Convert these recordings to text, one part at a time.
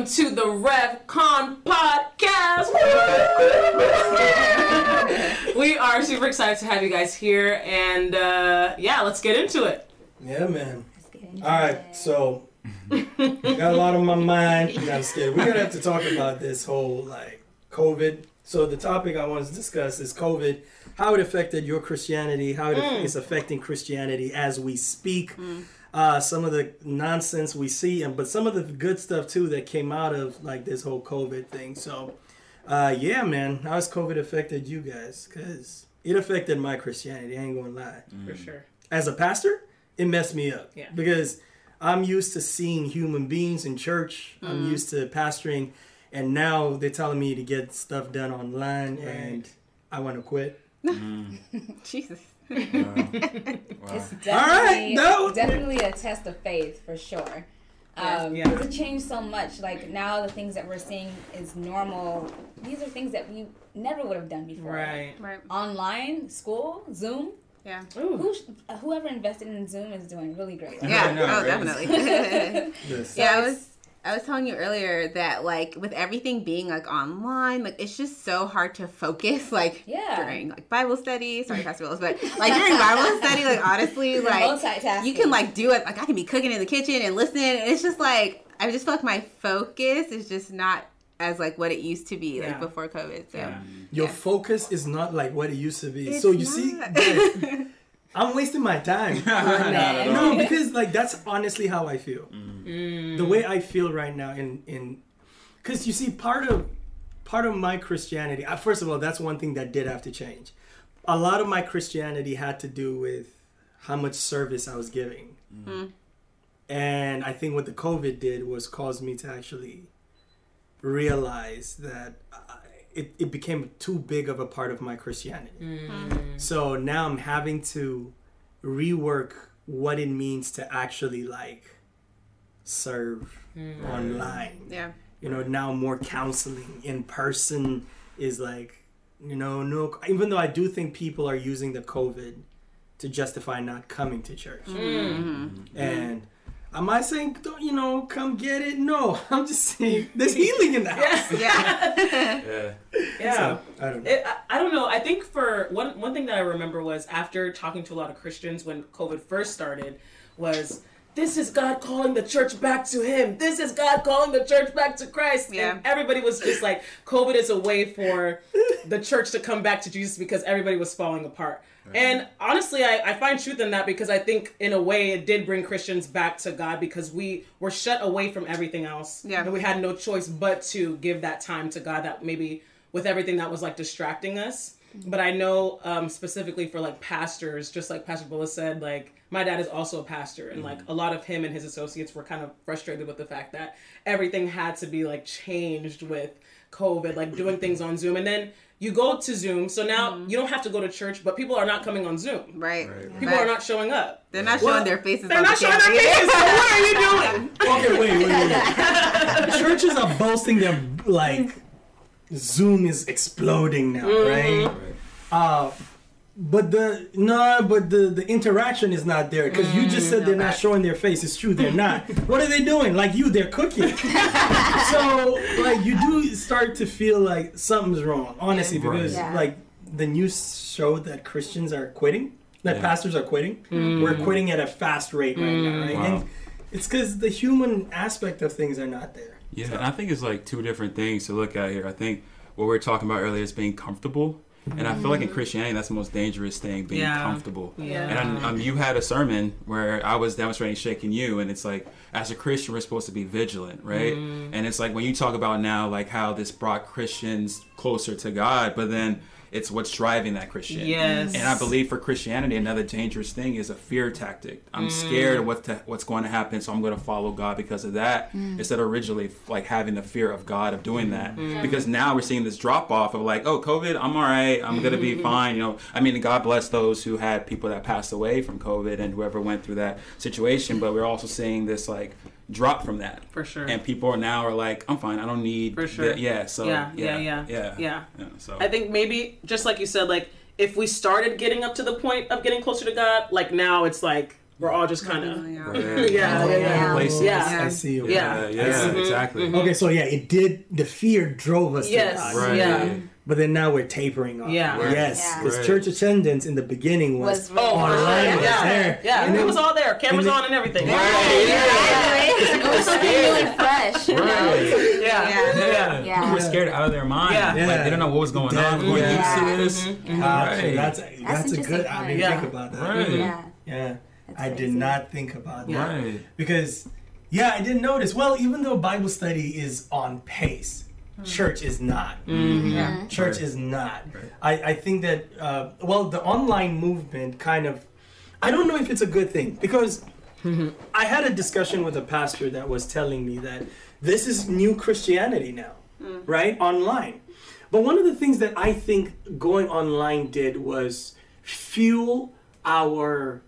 welcome to the Revcon podcast. we are super excited to have you guys here, and uh, yeah, let's get into it. Yeah, man. All right, so got a lot on my mind. I'm not scared. We're gonna have to talk about this whole like COVID. So the topic I want to discuss is COVID, how it affected your Christianity, how it is affecting Christianity as we speak. Uh, some of the nonsense we see, and but some of the good stuff too that came out of like this whole COVID thing. So, uh, yeah, man, how has COVID affected you guys? Cause it affected my Christianity. I ain't gonna lie For sure. as a pastor, it messed me up. Yeah. Because I'm used to seeing human beings in church. I'm Mm. used to pastoring, and now they're telling me to get stuff done online, and I want to quit. Jesus. It's definitely, All right, no. definitely a test of faith for sure. Um, Yeah. Because it changed so much. Like now, the things that we're seeing is normal. These are things that we never would have done before. Right. Right. Online, school, Zoom. Yeah. Ooh. Who, whoever invested in Zoom is doing really great. Yeah. I know, oh, right? definitely. Yes. yeah, I it's- was I was telling you earlier that like with everything being like online, like it's just so hard to focus like Yeah. during like Bible study. Sorry, Pastor Willis, but like during Bible study, like honestly, You're like multitasking. you can like do it. Like I can be cooking in the kitchen and listening. And it's just like I just feel like my focus is just not as like what it used to be like Yeah. before COVID. So Yeah. Mm. Your Yeah. focus is not like what it used to be. It's so you see, not. guys, I'm wasting my time. Not no, because like that's honestly how I feel. Mm. Mm. The way I feel right now, in in, because you see, part of part of my Christianity. Uh, first of all, that's one thing that did have to change. A lot of my Christianity had to do with how much service I was giving, mm. Mm. and I think what the COVID did was cause me to actually realize that. I, it, it became too big of a part of my Christianity. So now I'm having to rework what it means to actually like serve mm. online. yeah. You know, now more counseling in person is like, you know, no, even though I do think people are using the COVID to justify not coming to church. Mm-hmm. Mm-hmm. And am I saying, don't, you know, come get it? No, I'm just saying there's healing in the house. Yeah. Yeah. Yeah. So, I don't know. It, I, I don't know. I think for one one thing that I remember was after talking to a lot of Christians when COVID first started was this is God calling the church back to Him. This is God calling the church back to Christ. Yeah. And everybody was just like, COVID is a way for the church to come back to Jesus because everybody was falling apart. And honestly, I, I find truth in that because I think in a way it did bring Christians back to God because we were shut away from everything else. Yeah. And we had no choice but to give that time to God that maybe with everything that was like distracting us. But I know um, specifically for like pastors, just like Pastor Bullis said, like my dad is also a pastor, and like a lot of him and his associates were kind of frustrated with the fact that everything had to be like changed with COVID, like doing things on Zoom. And then you go to Zoom, so now you don't have to go to church, but people are not coming on Zoom. Right. Right. People are not showing up. They're not Well, showing their faces. They're on not the showing their faces. So what are you doing? Okay, wait, wait, wait. wait. Churches are boasting their like Zoom is exploding now, mm-hmm. right? Right. Uh, but the no, but the the interaction is not there because you just mm, said they're not showing their face. It's true, they're not. what are they doing? Like you, they're cooking. so like you do start to feel like something's wrong, honestly, Right. because Yeah. like the news showed that Christians are quitting, that Yeah. pastors are quitting. Mm. We're quitting at a fast rate right now, right? Mm. Wow. And it's because the human aspect of things are not there. Yeah, and I think it's like two different things to look at here. I think what we were talking about earlier is being comfortable. And I feel like in mm-hmm. Christianity, that's the most dangerous thing, being Yeah. comfortable. Yeah. And I, um, you had a sermon where I was demonstrating shaking you, and it's like, as a Christian, we're supposed to be vigilant, right? Mm. And it's like when you talk about now, like how this brought Christians closer to God, but then it's what's driving that Christian. Yes. And I believe for Christianity, another dangerous thing is a fear tactic. I'm mm. scared of what to, what's going to happen, so I'm going to follow God because of that, mm. instead of originally like having the fear of God of doing that. Mm. Because now we're seeing this drop off of like, oh, COVID, I'm all right, I'm going to be fine. You know, I mean, God bless those who had people that passed away from COVID and whoever went through that situation, but we're also seeing this like drop from that. For sure. And people are now are like, I'm fine, I don't need. For sure. that." Yeah. So Yeah, yeah, yeah, yeah, yeah, yeah. yeah, So I think maybe just like you said, like if we started getting up to the point of getting closer to God, like now it's like we're all just kind of Yeah. Right. yeah, yeah, yeah. Places. Yeah. I see you. Yeah. Yeah, yeah, I see. exactly. Mm-hmm. Okay, so yeah, it did. The fear drove us Yes. to that. Right. Yeah. But then now we're tapering off. Yeah. Right. Yes, Yeah. because Right. church attendance in the beginning was, Was Oh, for sure. online. was Yeah, there. yeah. And it it was all there, cameras and on and everything. It was something new and fresh. you know? Right. Yeah, Yeah. yeah. Yeah. People were scared out of their mind. Yeah. Like they didn't know what was going on. We weren't Yeah. used to this. Mm-hmm. Gotcha. Mm-hmm. Right. That's that's, a good. I point. didn't Yeah. think about that. Right. Mm-hmm. Yeah. Yeah, That's I did not think about that Right. because, yeah, I didn't notice. Well, even though Bible study is on pace, Mm-hmm. church is not. Mm-hmm. Yeah. Church Right. is not. Right. I, I think that, uh, well, the online movement kind of, I don't know if it's a good thing because mm-hmm. I had a discussion with a pastor that was telling me that this is new Christianity now, mm. right? Online. But one of the things that I think going online did was fuel our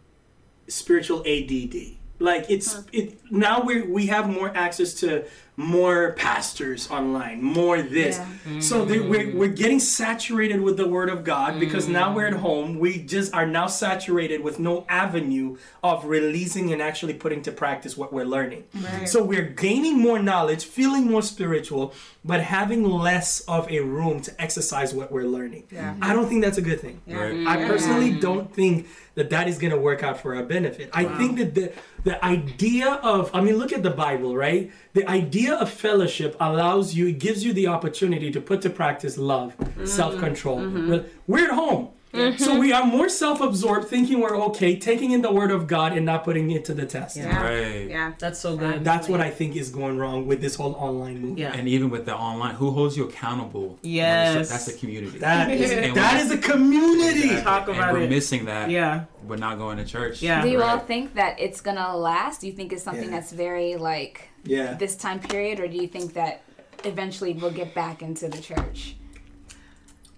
spiritual ADD. Like it's it now we we have more access to more pastors online, more this. So they, mm. we're we're getting saturated with the Word of God because now we're at mm. home. We just are now saturated with no avenue of releasing and actually putting to practice what we're learning. So we're gaining more knowledge, feeling more spiritual, but having less of a room to exercise what we're learning. Yeah. I don't think that's a good thing. Right. I personally don't think that that is going to work out for our benefit. I think that the the idea of I mean look at the Bible, right? The idea of fellowship allows you it gives you the opportunity to put to practice love, mm-hmm. self-control. Well, We're at home. So mm-hmm. we are more self-absorbed thinking we're okay, taking in the word of God and not putting it to the test. Yeah. Right. Yeah. That's so good. That's what I think is going wrong with this whole online movement. yeah. And even with the online, who holds you accountable? Yes. That's the community. That is And that we- a community. Talk and about we're it. missing that. Yeah. We're not going to church. Yeah. Do you all think that it's gonna last? Do you think it's something Yeah. that's very like Yeah. this time period, or do you think that eventually we'll get back into the church?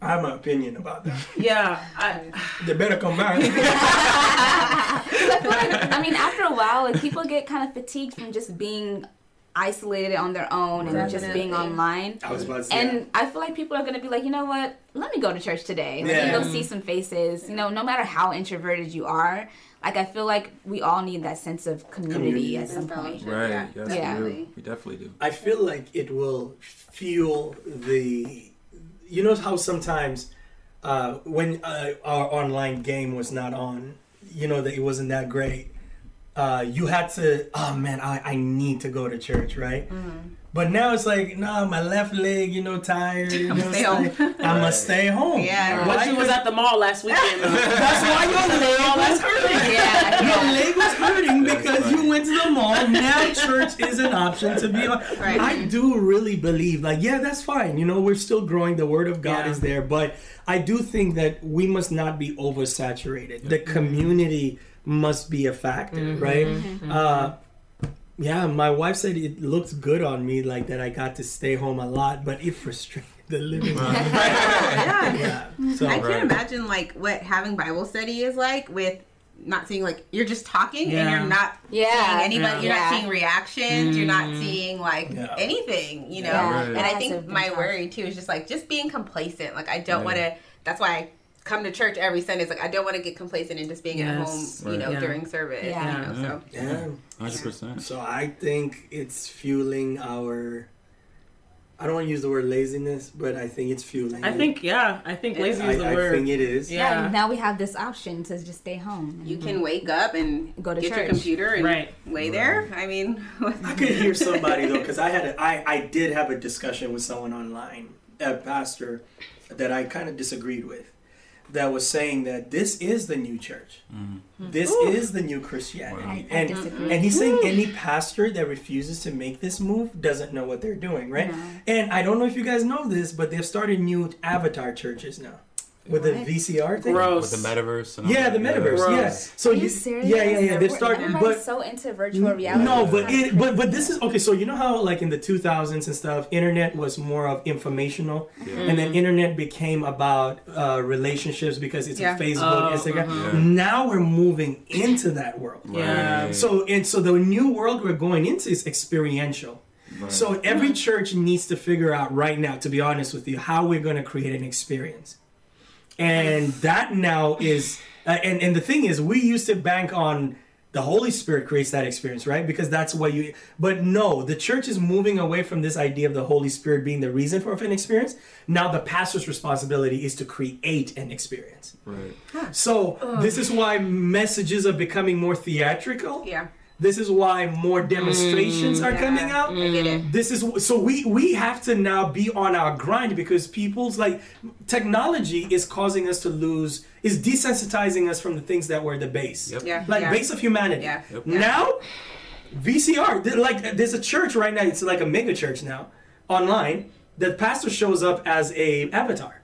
I have my opinion about that. Yeah. I, They better come back. I feel like I mean, after a while, like people get kind of fatigued from just being isolated on their own and just being Definitely. online. I was about to say. And I feel like people are gonna be like, you know what? Let me go to church today. Let Yeah. me go see some faces. You know, no matter how introverted you are, like I feel like we all need that sense of community, Community. at some point. Right. Yeah. Yes, Yeah. we do. We definitely do. I feel like it will fuel the. You know how sometimes uh, when uh, our online game was not on, you know that it wasn't that great. Uh, you had to. Oh man, I, I need to go to church, right? But now it's like, nah, my left leg, you know, tired. You know, stay it's home. like, I must stay home. Yeah. but Why? you was at the mall last weekend. That's why your leg was hurting. Yeah. Your leg was hurting because you went to the mall. Now church is an option to be on. Right. I do really believe, like, yeah, that's fine. You know, we're still growing. The word of God Yeah. is there, but I do think that we must not be oversaturated. The mm-hmm. community must be a factor, mm-hmm. right? Mm-hmm. Uh, yeah, my wife said it looks good on me, like that I got to stay home a lot, but it frustrated the living room. Yeah. yeah. So I can't Right. imagine like what having Bible study is like with not seeing like you're just talking and you're not Yeah. seeing anybody. You're Yeah. not seeing reactions. You're not mm. seeing like Yeah. anything. You know. Yeah, right. And I think my tough. worry too is just like just being complacent. Like I don't Right. want to. That's why I come to church every Sunday. It's like I don't want to get complacent in just being at home. Yes. You know, Yeah. during service. Yeah. You know, so mm-hmm. yeah. Hundred percent. So I think it's fueling our. I don't want to use the word laziness, but I think it's fueling. I think yeah. I think lazy I, is the I word. think it is. Yeah. Yeah. Now we have this option to just stay home. you can mm-hmm. wake up and Go to get your computer and Right. lay there. I mean, I could hear somebody though, because I had a, I I did have a discussion with someone online, a pastor, that I kind of disagreed with, that was saying that this is the new church, mm-hmm. this is the new Christianity, Wow. I- I and disagree. and he's saying any pastor that refuses to make this move doesn't know what they're doing, right? No. And I don't know if you guys know this, but they've started new avatar churches now with the VCR thing. Gross. With the metaverse. And Yeah, that. the metaverse. Gross. Yeah. So Are you serious? Yeah, yeah, yeah. They've We're- started, Everybody's but so into virtual reality. no, but it, but but this is okay. So you know how like in the 2000s and stuff, internet was more of informational, and then internet became about uh, relationships because it's Yeah. a Facebook, Oh, Instagram. uh-huh. Now we're moving into that world. Yeah. So and so the new world we're going into is experiential. Right. So every church needs to figure out right now, to be honest with you, how we're going to create an experience. And that now is, uh, and, and the thing is, we used to bank on the Holy Spirit creates that experience, right? Because that's what you. But no, the church is moving away from this idea of the Holy Spirit being the reason for an experience. Now the pastor's responsibility is to create an experience. Right. So this is why messages are becoming more theatrical. Yeah. This is why more demonstrations are mm. Yeah. coming out. I get it. This is so we we have to now be on our grind because people's like technology is causing us to lose is desensitizing us from the things that were the base. Yep. Yeah. Like yeah. base of humanity. Yeah. Yep. Now VCR like there's a church right now it's like a mega church now online the pastor shows up as a avatar.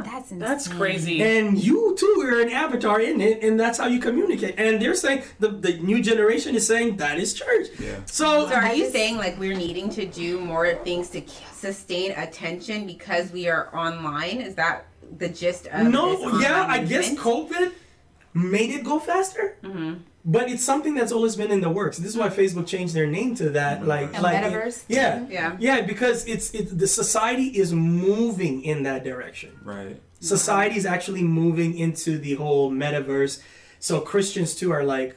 That's insane. That's crazy. And you too are an avatar in it, and that's how you communicate. And they're saying the, the new generation is saying that is church. Yeah. So, So are you saying like we're needing to do more things to sustain attention because we are online? Is that the gist of no, this yeah, I guess movement? COVID made it go faster. Mm-hmm. But it's something that's always been in the works. This is why mm-hmm. Facebook changed their name to that. Mm-hmm. Like, And like metaverse, yeah, Yeah. yeah, because it's it. The society is moving in that direction. Right. Society is actually moving into the whole metaverse. So Christians too are like,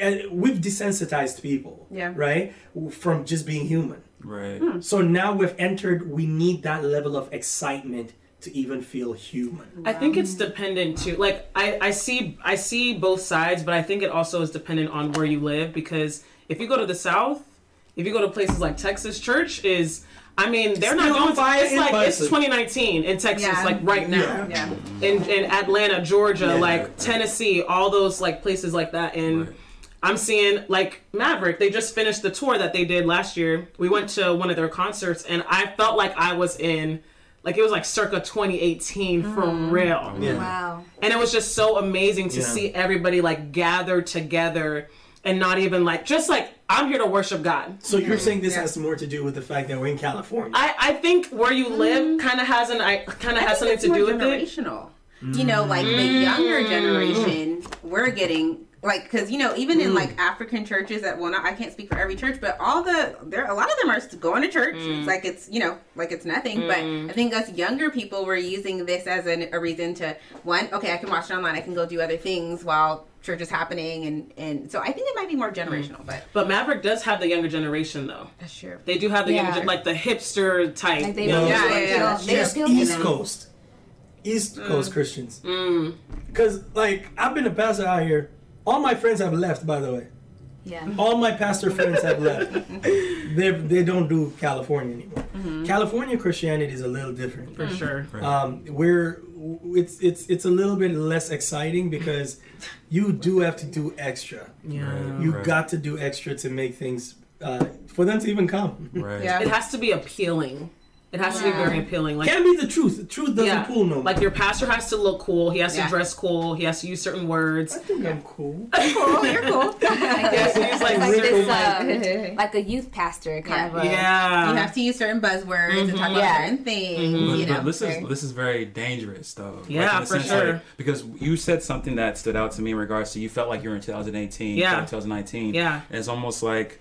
and we've desensitized people. Yeah. Right. From just being human. Right. Hmm. So now we've entered. We need that level of excitement to even feel human. I think it's dependent too. Like I, I see I see both sides, but I think it also is dependent on where you live because if you go to the south, if you go to places like Texas, church is I mean, they're not Still going fire to it's in like it's 2019 in Texas Yeah. like right now. Yeah. In in Atlanta, Georgia, Yeah. like Tennessee, all those like places like that and Right. I'm seeing like Maverick. They just finished the tour that they did last year. We went to one of their concerts, and I felt like I was in, like it was like circa 2018 for mm. real. Yeah. Wow. And it was just so amazing to Yeah. see everybody like gather together and not even like just like I'm here to worship God. So you're mm-hmm. saying this Yeah. has more to do with the fact that we're in California? I, I think where you live mm-hmm. kind of has an I kind of has something think to it's do more with it. generational. You know, like the mm. younger generation, we're getting like because you know even in like mm. African churches that well not I can't speak for every church but all the there a lot of them are going to church it's mm. like it's you know like it's nothing but mm. I think us younger people were using this as an, a reason to one okay I can watch it online I can go do other things while church is happening and and so I think it might be more generational but But Maverick does have the younger generation though. that's true They do have the Yeah. younger like the hipster type. Like they you know, Yeah, like- yeah, yeah. They Just East them. Coast, East Coast Christians. Mm. Because like I've been a pastor out here. All my friends have left, by the way. Yeah. All my pastor friends have left. They they don't do California anymore. California Christianity is a little different. for sure. Um, we're it's it's it's a little bit less exciting because you do have to do extra. Yeah. You Right. got to do extra to make things uh, for them to even come. Right. Yeah. It has to be appealing. It has to be very appealing. Like Can't be the truth. The truth doesn't yeah, pull no. more. like your pastor has to look cool. He has Yeah. to dress cool. He has to use certain words. I think I'm cool. cool you're cool He has to use like, Like this, like uh, like a youth pastor kind Yeah. of. A, yeah. you have to use certain buzzwords and talk about Yeah. certain things But, you know but this is this is very dangerous though. Yeah, in the for sure. like, because you said something that stood out to me in regards to you felt like you were in 2018, Yeah. 2019. Yeah. And it's almost like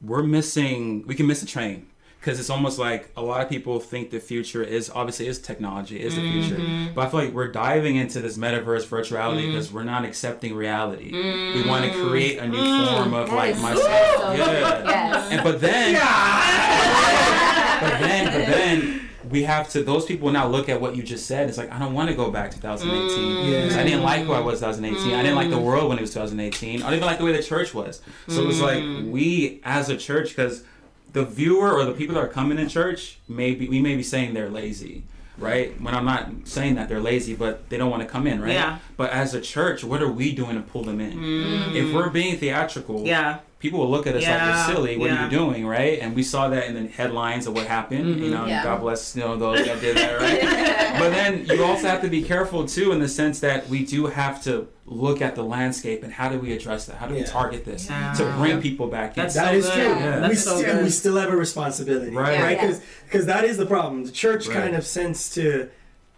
we're missing. We can miss a train because it's almost like a lot of people think the future is obviously is technology is the future, Mm-hmm. but I feel like we're diving into this metaverse virtuality because we're not accepting reality. We want to create a new form of That like myself. so- yeah. Yes. And but then but then, but then we have to. Those people now look at what you just said. It's like I don't want to go back to 2018 Yeah. because I didn't like who I was 2018. I didn't like the world when it was 2018. I didn't even like the way the church was. So it was like we as a church, because the viewer or the people that are coming in church, maybe we may be saying they're lazy. Right? When I'm not saying that they're lazy, but they don't want to come in, right? Yeah. But as a church, what are we doing to pull them in? Mm. If we're being theatrical, Yeah. People will look at us like Yeah, we're silly. What yeah. are you doing, right? And we saw that in the headlines of what happened. You mm-hmm. know, Yeah. God bless you know those that did that, right? but then you also have to be careful too, in the sense that we do have to look at the landscape and how do we address that? How do we target this Yeah. to bring people back in? That's That so is good. true. Yeah. we so still good. we still have a responsibility, Right. Right? Yeah. Because that is the problem. The church Right. kind of sense to,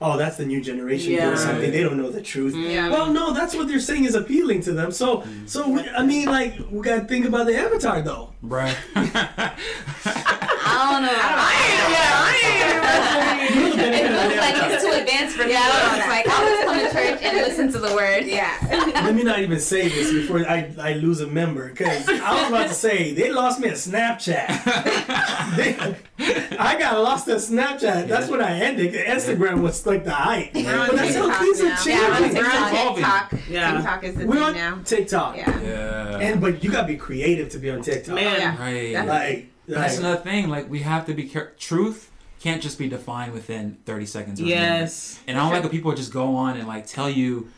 oh, that's the new generation Yeah. doing something. They don't know the truth. Mm. Yeah. Well, no, that's what they're saying is appealing to them. So, so we, I mean, like we got to think about the avatar though. right. I don't know. You know the benefit It of looks like it's too advanced for me. Yeah, it's like I was coming to church and listen to the word. Yeah. Let me not even say this before I, I lose a member because I was about to say they lost me a Snapchat. they, I got lost a Snapchat. That's when I ended. Instagram was like the height. We're But that's how TikTok things now. are Yeah, changing. we're on Evolving. TikTok. Yeah. TikTok is the We're on now. TikTok. Yeah. Yeah. And but you gotta be creative to be on TikTok. Man. Yeah. right. That's- Like, That's another thing. Like we have to be careful. Truth can't just be defined within 30 seconds. Or. Yes. And I don't like when people just go on and like tell you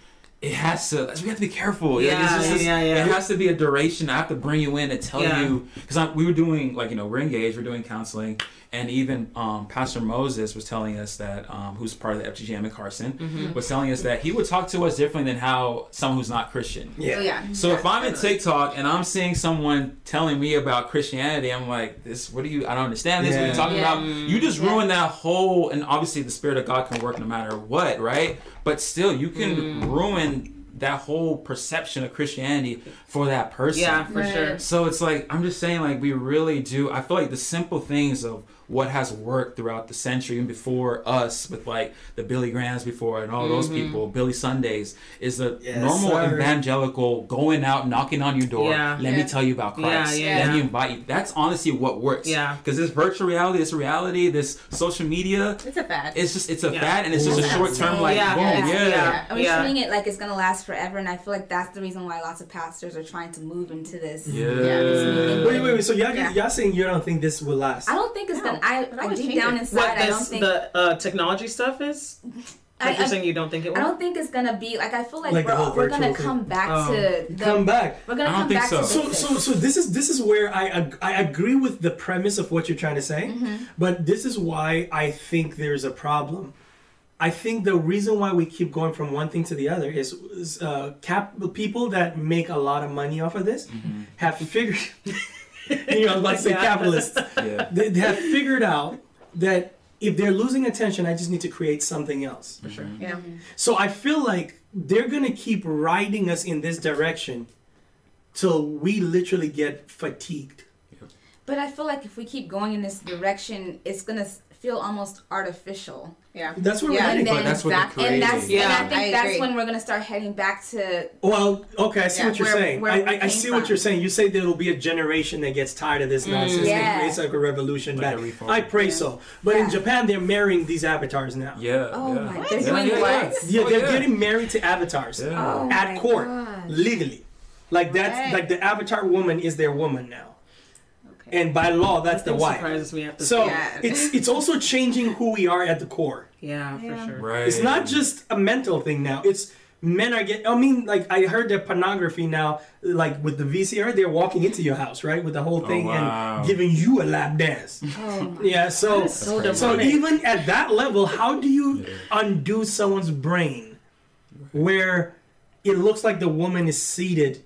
it has to. We have to be careful. Like, it's Yeah, yeah, yeah. It has to be a duration. I have to bring you in and tell Yeah. you because we were doing like you know we're engaged. We're doing counseling, and even um, Pastor Moses was telling us that um, who's part of the FGGM in Carson Mm-hmm. was telling us that he would talk to us differently than how someone who's not Christian. yeah. Oh, yeah. So if I'm in TikTok and I'm seeing someone telling me about Christianity, I'm like, this. What do you? I don't understand this. What are you talking Yeah. about? You just ruin that whole. And obviously, the spirit of God can work no matter what, right? But still, you can ruin that whole perception of Christianity for that person. Yeah, for Right. sure. So it's like I'm just saying, like we really do. I feel like the simple things of what has worked throughout the century and before us, with like the Billy Grahams before and all those Mm-hmm. people, Billy Sundays, is the Yes, normal sir. evangelical going out, knocking on your door. Yeah. Let Yeah. me tell you about Christ. Yeah, yeah, Let me invite you. That's honestly what works. Yeah. Because this virtual reality, this reality, this social media, It's a fad. it's just it's a Yeah. fad and it's just a short term like Yeah. boom. Yeah. Yeah. Yeah. And we're Yeah. treating it like it's gonna last forever, and I feel like that's the reason why lots of pastors are trying to move into this. Yeah. this. Wait, wait, wait. So y'all, Yeah. y'all saying you don't think this will last? I don't think it's No, gonna. I, it I always deep down changes. inside, What I don't this, think. the uh, technology stuff is? I, Like you're saying you don't think it will? I don't think it's gonna be like. I feel like, Like we're, we're gonna virtual come back Oh. to the. Come back. We're gonna I don't come think back so. to So, so, so this is this is where I I agree with the premise of what you're trying to say, but this is why I think there's a problem. I think the reason why we keep going from one thing to the other is, is uh, cap people that make a lot of money off of this have figured. you know, I was about to say Yeah. capitalists. Yeah. They, they have figured out that if they're losing attention, I just need to create something else. For sure. Mm-hmm. yeah. So I feel like they're gonna keep riding us in this direction till we literally get fatigued. But I feel like if we keep going in this direction, it's gonna s- feel almost artificial. Yeah. That's where Yeah, we're heading. and But that's what Exactly. they're And creating. that's Yeah. and I think I that's agree. when we're gonna start heading back to Well, okay, I see Yeah, what you're where- saying. where I, I, I came see what you're saying. You say there will be a generation that gets tired of this mm. nonsense Yeah. and creates like a revolution Like a back. refocus. I pray so. But in Japan, they're marrying these avatars now. Yeah. Oh yeah. my- they're Yeah, doing yeah, what? yeah. Yeah, Oh, they're yeah. getting married to avatars Yeah. Oh at court gosh. legally. Like that's Right. like the avatar woman is their woman now, Okay. And by law that's the That wife. surprises me at this So point. Yeah. it's it's also changing who we are at the core. Yeah, Yeah. for sure. Right. It's not just a mental thing now. It's men are getting. I mean, like I heard that pornography now, like with the VCR, they're walking into your house, right, with the whole oh, thing wow. and giving you a lap dance. Oh my Yeah. So so so even at that level, how do you Yeah. undo someone's brain where it looks like the woman is seated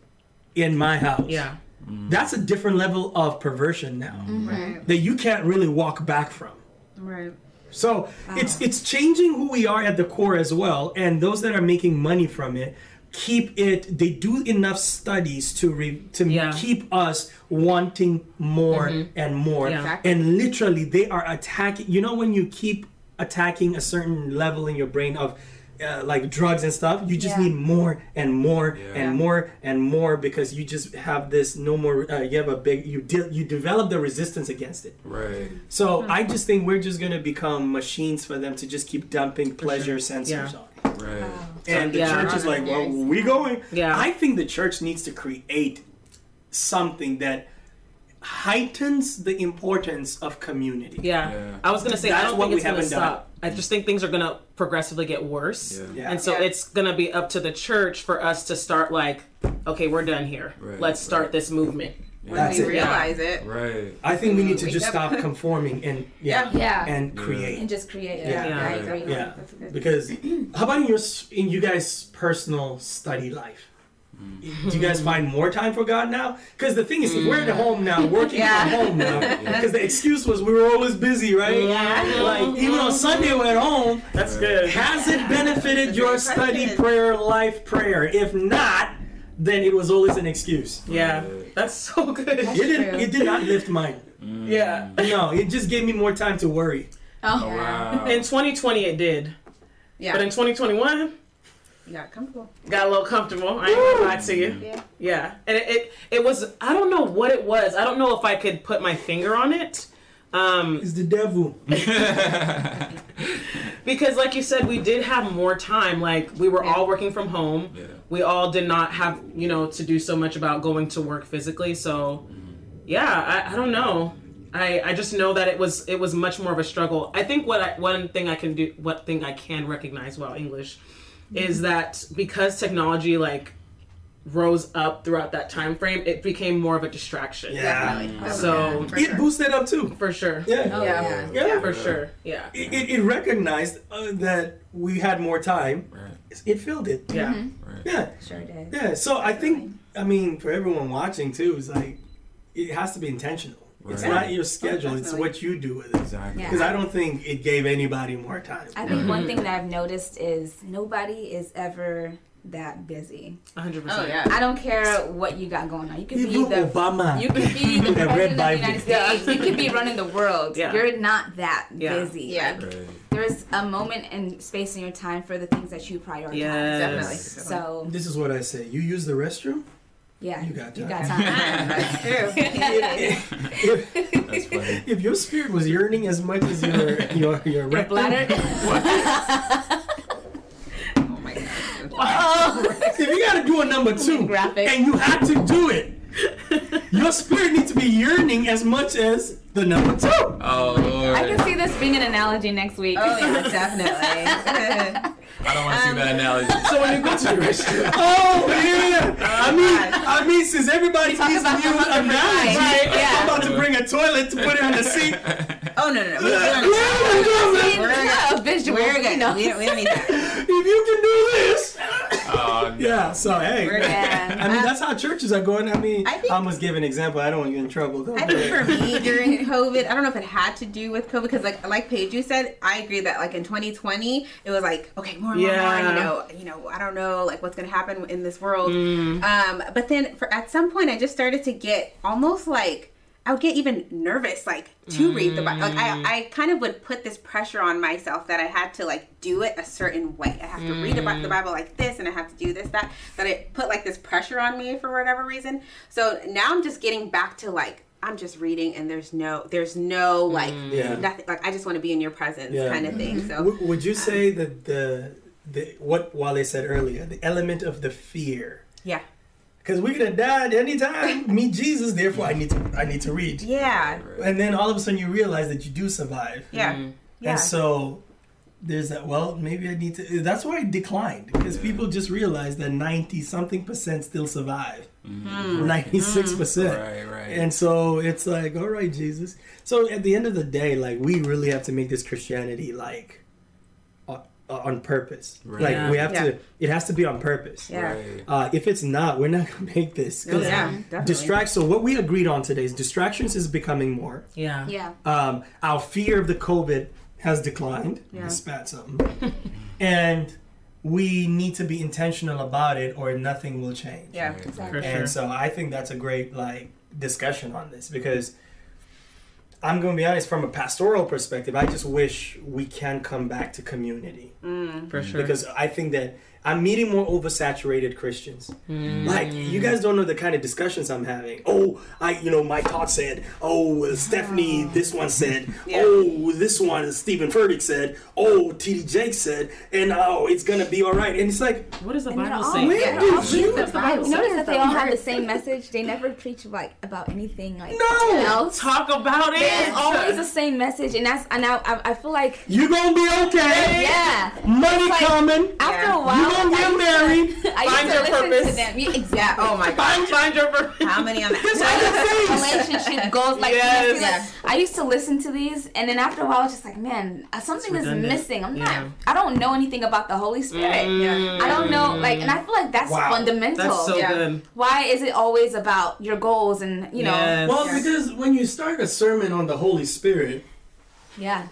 in my house? Yeah. Mm. That's a different level of perversion now mm-hmm. Right. that you can't really walk back from. Right. So ah. it's it's changing who we are at the core as well, and those that are making money from it keep it. They do enough studies to re, to Yeah. keep us wanting more mm-hmm. and more, Yeah. Exactly. and literally they are attacking. You know when you keep attacking a certain level in your brain of. Uh, like drugs and stuff, you just Yeah. need more and more Yeah. and more and more because you just have this no more. Uh, you have a big you de- you develop the resistance against it. Right. So I just think we're just gonna become machines for them to just keep dumping pleasure sensors Yeah. on. Right. And the Yeah. church is like, well, we going. Yeah. I think the church needs to create something that heightens the importance of community. Yeah. Yeah. I was gonna say I That's don't what think we it's gonna haven't done. stop. I just think things are gonna progressively get worse. Yeah. Yeah. And so Yeah. it's gonna be up to the church for us to start like, okay, we're done here. Right, Let's start right. this movement. When That's we it. realize it. Right. I think we need to Wake just up. stop conforming and yeah, Yeah. and Yeah. create. and just create. it. Yeah. I Yeah. agree. Yeah, That's good. because how about in your in you guys' personal study life? Mm. Do you guys find more time for God now? Because the thing is, if we're at home now, working Yeah. from home now, because the excuse was we were always busy, right? Yeah. Like even on Sunday we're at home. That's good. Has it benefited your study prayer life prayer? If not, then it was always an excuse. Yeah. That's so good. It didn't. true. It did not lift mine. Yeah. No, it just gave me more time to worry. Oh, Oh, wow. In 2020 it did. Yeah. But in 2021, You got comfortable. got a little comfortable. I ain't gonna lie to you. Yeah. Yeah, and it, it it was. I don't know what it was. I don't know if I could put my finger on it. Um, It's the devil. because like you said we did have more time like we were all working from home Yeah. we all did not have you know to do so much about going to work physically so yeah i, I don't know I, I just know that it was it was much more of a struggle i think what I, one thing i can do what thing i can recognize well english is that because technology like rose up throughout that time frame it became more of a distraction Yeah. Definitely. So- For It sure. boosted up too. for sure Yeah. Oh, Yeah. Yeah. for sure yeah It, it, it recognized uh, that we had more time. Right. It filled it. yeah Right. Yeah. Sure did. Yeah. So I think, I mean, for everyone watching too, it's like, it has to be intentional. It's Right. not your oh, schedule, it's what you do with it. Exactly. Yeah. Because I don't think it gave anybody more time. I think one thing that I've noticed is nobody is ever that busy. 100% Oh yeah. I don't care what you got going on. You could be Even the Obama. you could be the That red president of the United States. You could be running the world. Yeah. You're not that Yeah. busy. Yeah. Like, Right. there's a moment and space in your time for the things that you prioritize. Yes. Definitely. So This is what I say. You use the restroom. Yeah, You got you time. got time. That's true. if, That's funny. if your spirit was yearning as much as your your your, Your rectum, bladder. oh my god. oh, if you got to do a number two, Graphic. and you have to do it, your spirit needs to be yearning as much as the number two. Oh Lord. I can see this being an analogy next week. Oh yeah, definitely. I don't want to see that um, analogy. so when you go to the restroom Oh yeah! I mean, I mean, since everybody Talk needs about new the hunger analogy, Right, yeah. I'm about to bring a toilet to put it on the seat. oh no no no. We're if We're Yeah, a visual. We're good. You know. We, don't, we don't need that. you can do this, Oh, no. yeah. So hey, We're good. Yeah. So hey. I mean, that's how churches are going. I mean, I I, almost give an example. I don't want to get in trouble. Don't I do think for me during COVID, I don't know if it had to do with COVID because, like, like Paige, you said, I agree that like in 2020, it was like, okay, more and more, Yeah. more, you know, you know, I don't know, like what's gonna happen in this world. Mm. Um, but then for at some point, I just started to get almost like I would get even nervous, like to read the Bible. Like I, mm. I kind of would put this pressure on myself that I had to like do it a certain way. I have to read about the mm. Bible like this, and I have to do this, that. That it put like this pressure on me for whatever reason. So now I'm just getting back to like I'm just reading, and there's no, there's no like mm. Yeah. nothing. Like I just want to be in your presence, Yeah. kind of thing. So W- would you uh. say that the the what Wale said earlier, the element of the fear? yeah, Because we could have died anytime. Meet Jesus, therefore I need to I need to read. yeah, And then all of a sudden you realize that you do survive. yeah, mm-hmm. yeah. And so there's that. Well, maybe I need to. That's why I declined because people just realized that ninety something percent still survive. Mm-hmm. Mm-hmm. Ninety six percent. Right, right. And so it's like, all right, Jesus. So at the end of the day, like we really have to make this Christianity like on, on purpose. Right. Like Yeah. we have Yeah. to. It has to be on purpose. Yeah. Right. Uh, if it's not, we're not gonna make this. Yeah, definitely. Distract. So what we agreed on today is distractions is becoming more. yeah Yeah. Um, our fear of the COVID has declined. Yeah. I spat something. and we need to be intentional about it, or nothing will change. yeah. Right. Exactly. For And so I think that's a great like discussion on this because I'm going to be honest from a pastoral perspective. I just wish we can come back to community mm. for sure because I think that I'm meeting more oversaturated Christians. Like you guys don't know the kind of discussions I'm having. Oh, I you know my talk said. Oh, uh, Stephanie, this one said. Yeah. Oh, this one Stephen Furtick said. Oh, TD Jakes said. And oh, it's gonna be all right. And it's like, what does the And bible all- say Where they're did all you- preach the Bible. The Notice that they all have the same message. They never preach like about anything like No! else. talk about it It's always the same message, and that's and I I, I feel like you're gonna be okay. yeah. Money Like, coming. After Yeah. a while, You gonna get I used to- married. Find your purpose. to them. Yeah, Yeah. exactly. Oh my god. find, find your purpose. How many on That's that? all relationship goals. Like, Yes. you like, I used to listen to these, and then after a while, I was just like, man, uh, something is missing. I'm Yeah. not. I don't know anything about the Holy Spirit. Mm. I don't know, like, and I feel like that's Wow. fundamental. That's so Yeah. good. Why is it always about your goals and you know? Yes. Well, Yeah. because when you start a sermon on the Holy Spirit, Yeah,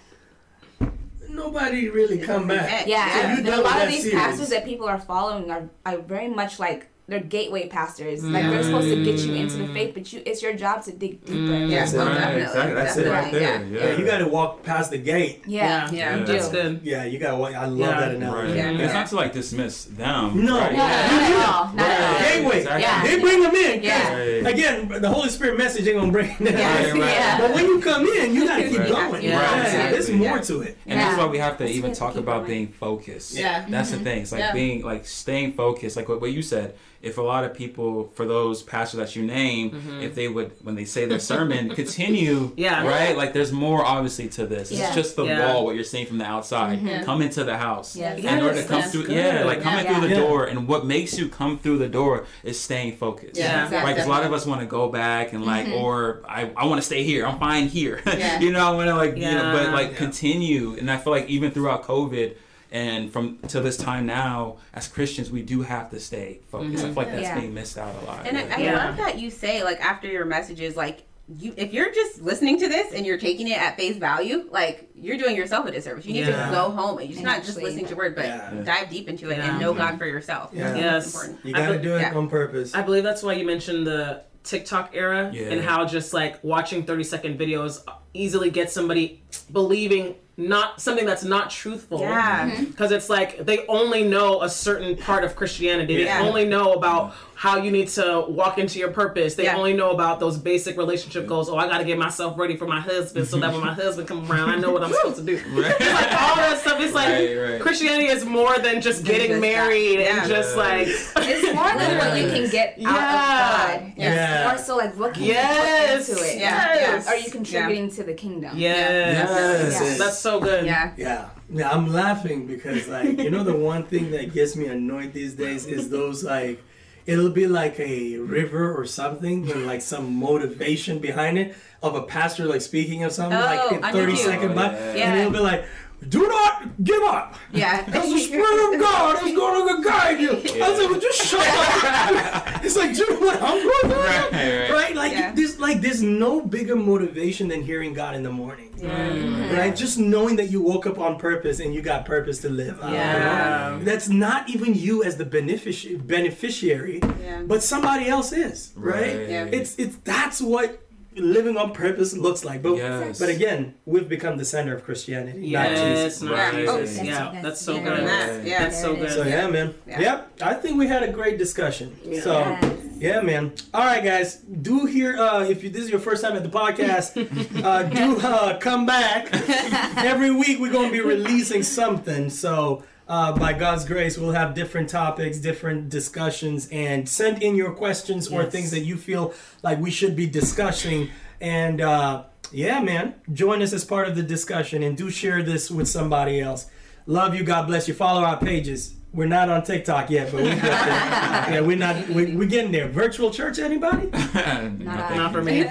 nobody really come back. Yeah, yeah. So you and a lot of these series. pastors that people are following are, are very much like they're gateway pastors. Like they're mm. supposed to get you into the faith, but you it's your job to dig deeper. Mm. Yeah, That's well, Right, definitely. exactly. That's it right definitely, there. yeah. Yeah. you got to walk past the gate. Yeah. Yeah. You That's good. Yeah, you got to walk. I love Yeah. that analogy. Right. Yeah. And It's not to like dismiss them. No. right? No, not at all. Not at all. Right. Gateway. Exactly. Yeah. They bring them in. 'cause, Yeah. Right. Again, the Holy Spirit message ain't gonna bring them. Yeah. Right, right. Yeah. But when you come in, you gotta keep Right. going. Yeah. Right. Exactly. There's more Yeah. to it. And that's why we have to even talk about being focused. Yeah. That's the mm-hmm. thing. It's like being like staying focused. Like what, what you said. If a lot of people, for those pastors that you name, mm-hmm. if they would, when they say their sermon, continue, Yeah. right? Like there's more obviously to this. Yeah. It's just the Yeah. wall, what you're seeing from the outside. Mm-hmm. Come into the house. Yes. In order to come that's through, good. yeah, like coming Yeah. through the Yeah. door, and what makes you come through the door is staying focused. Yeah. Exactly. Right, because a lot of us want to go back and like, mm-hmm. or I, I want to stay here. I'm fine here. Yeah. you know, I want to like, you know, but like Yeah. continue. And I feel like even throughout COVID and from to this time now, as Christians, we do have to stay focused. I mm-hmm. feel like that's Yeah. being missed out a lot. And I, I Yeah. love that you say like after your messages, like you if you're just listening to this and you're taking it at face value, like you're doing yourself a disservice. You need Yeah. to go home and you're not just listening to word, but Yeah. dive deep into it Yeah. and know God for yourself. Yeah. That's Yes. important. You I gotta be- do it yeah. on purpose. I believe that's why you mentioned the TikTok era Yeah. and how just like watching 30 second videos easily gets somebody believing not something that's not truthful. Yeah. Mm-hmm. Because it's like they only know a certain part of Christianity. They only know about how you need to walk into your purpose. They Yeah. only know about those basic relationship goals. Oh, I got to get myself ready for my husband so that when my husband comes around, I know what I'm supposed to do. Right. It's like all that stuff. It's like Right, right. Christianity is more than just getting just married Yeah. and just like. It's more than what you can get out Yeah. of God. Yeah. More so like what can Yes. you put into it? Yeah. Yes. Are you contributing to the kingdom? Yes. Yes. That's so good. Yeah. Yeah. Yeah, I'm laughing because like you know the one thing that gets me annoyed these days is those like it'll be like a river or something with like some motivation behind it of a pastor like speaking of something Oh, like in I'm 30 with you. second oh, by Yeah. and it'll be like do not give up. Yeah. Because the Spirit of God is going to guide you. I was like, well, just shut up. it's like, dude, what I'm going through. Right, right. Right? Like, Yeah. there's, like, there's no bigger motivation than hearing God in the morning. Mm-hmm. Right? Just knowing that you woke up on purpose and you got purpose to live. Yeah. know. That's not even you as the benefici- beneficiary, Yeah. but somebody else is. Right? Right. Yeah. It's it's that's what living on purpose looks like. But Yes. but again, we've become the center of Christianity, not Yes, Jesus. not Right. Jesus. Oh, that's- yeah, that's- that's so yeah. good. That, yeah. That's so good. So yeah, man. Yeah. Yep. I think we had a great discussion. Yeah. So Yes. yeah, man. All right, guys. Do here uh, if you, this is your first time at the podcast, uh, do uh, come back. Every week we're going to be releasing something. So. Uh, by God's grace, we'll have different topics, different discussions, and send in your questions or things that you feel like we should be discussing. And uh, yeah, man, join us as part of the discussion and do share this with somebody else. Love you. God bless you. Follow our pages. We're not on TikTok yet, but we get there. yeah, we're not. We, we're getting there. Virtual church, anybody? Nothing. Not for me. All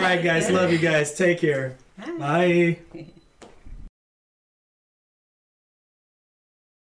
right, guys. Love you guys. Take care. Bye.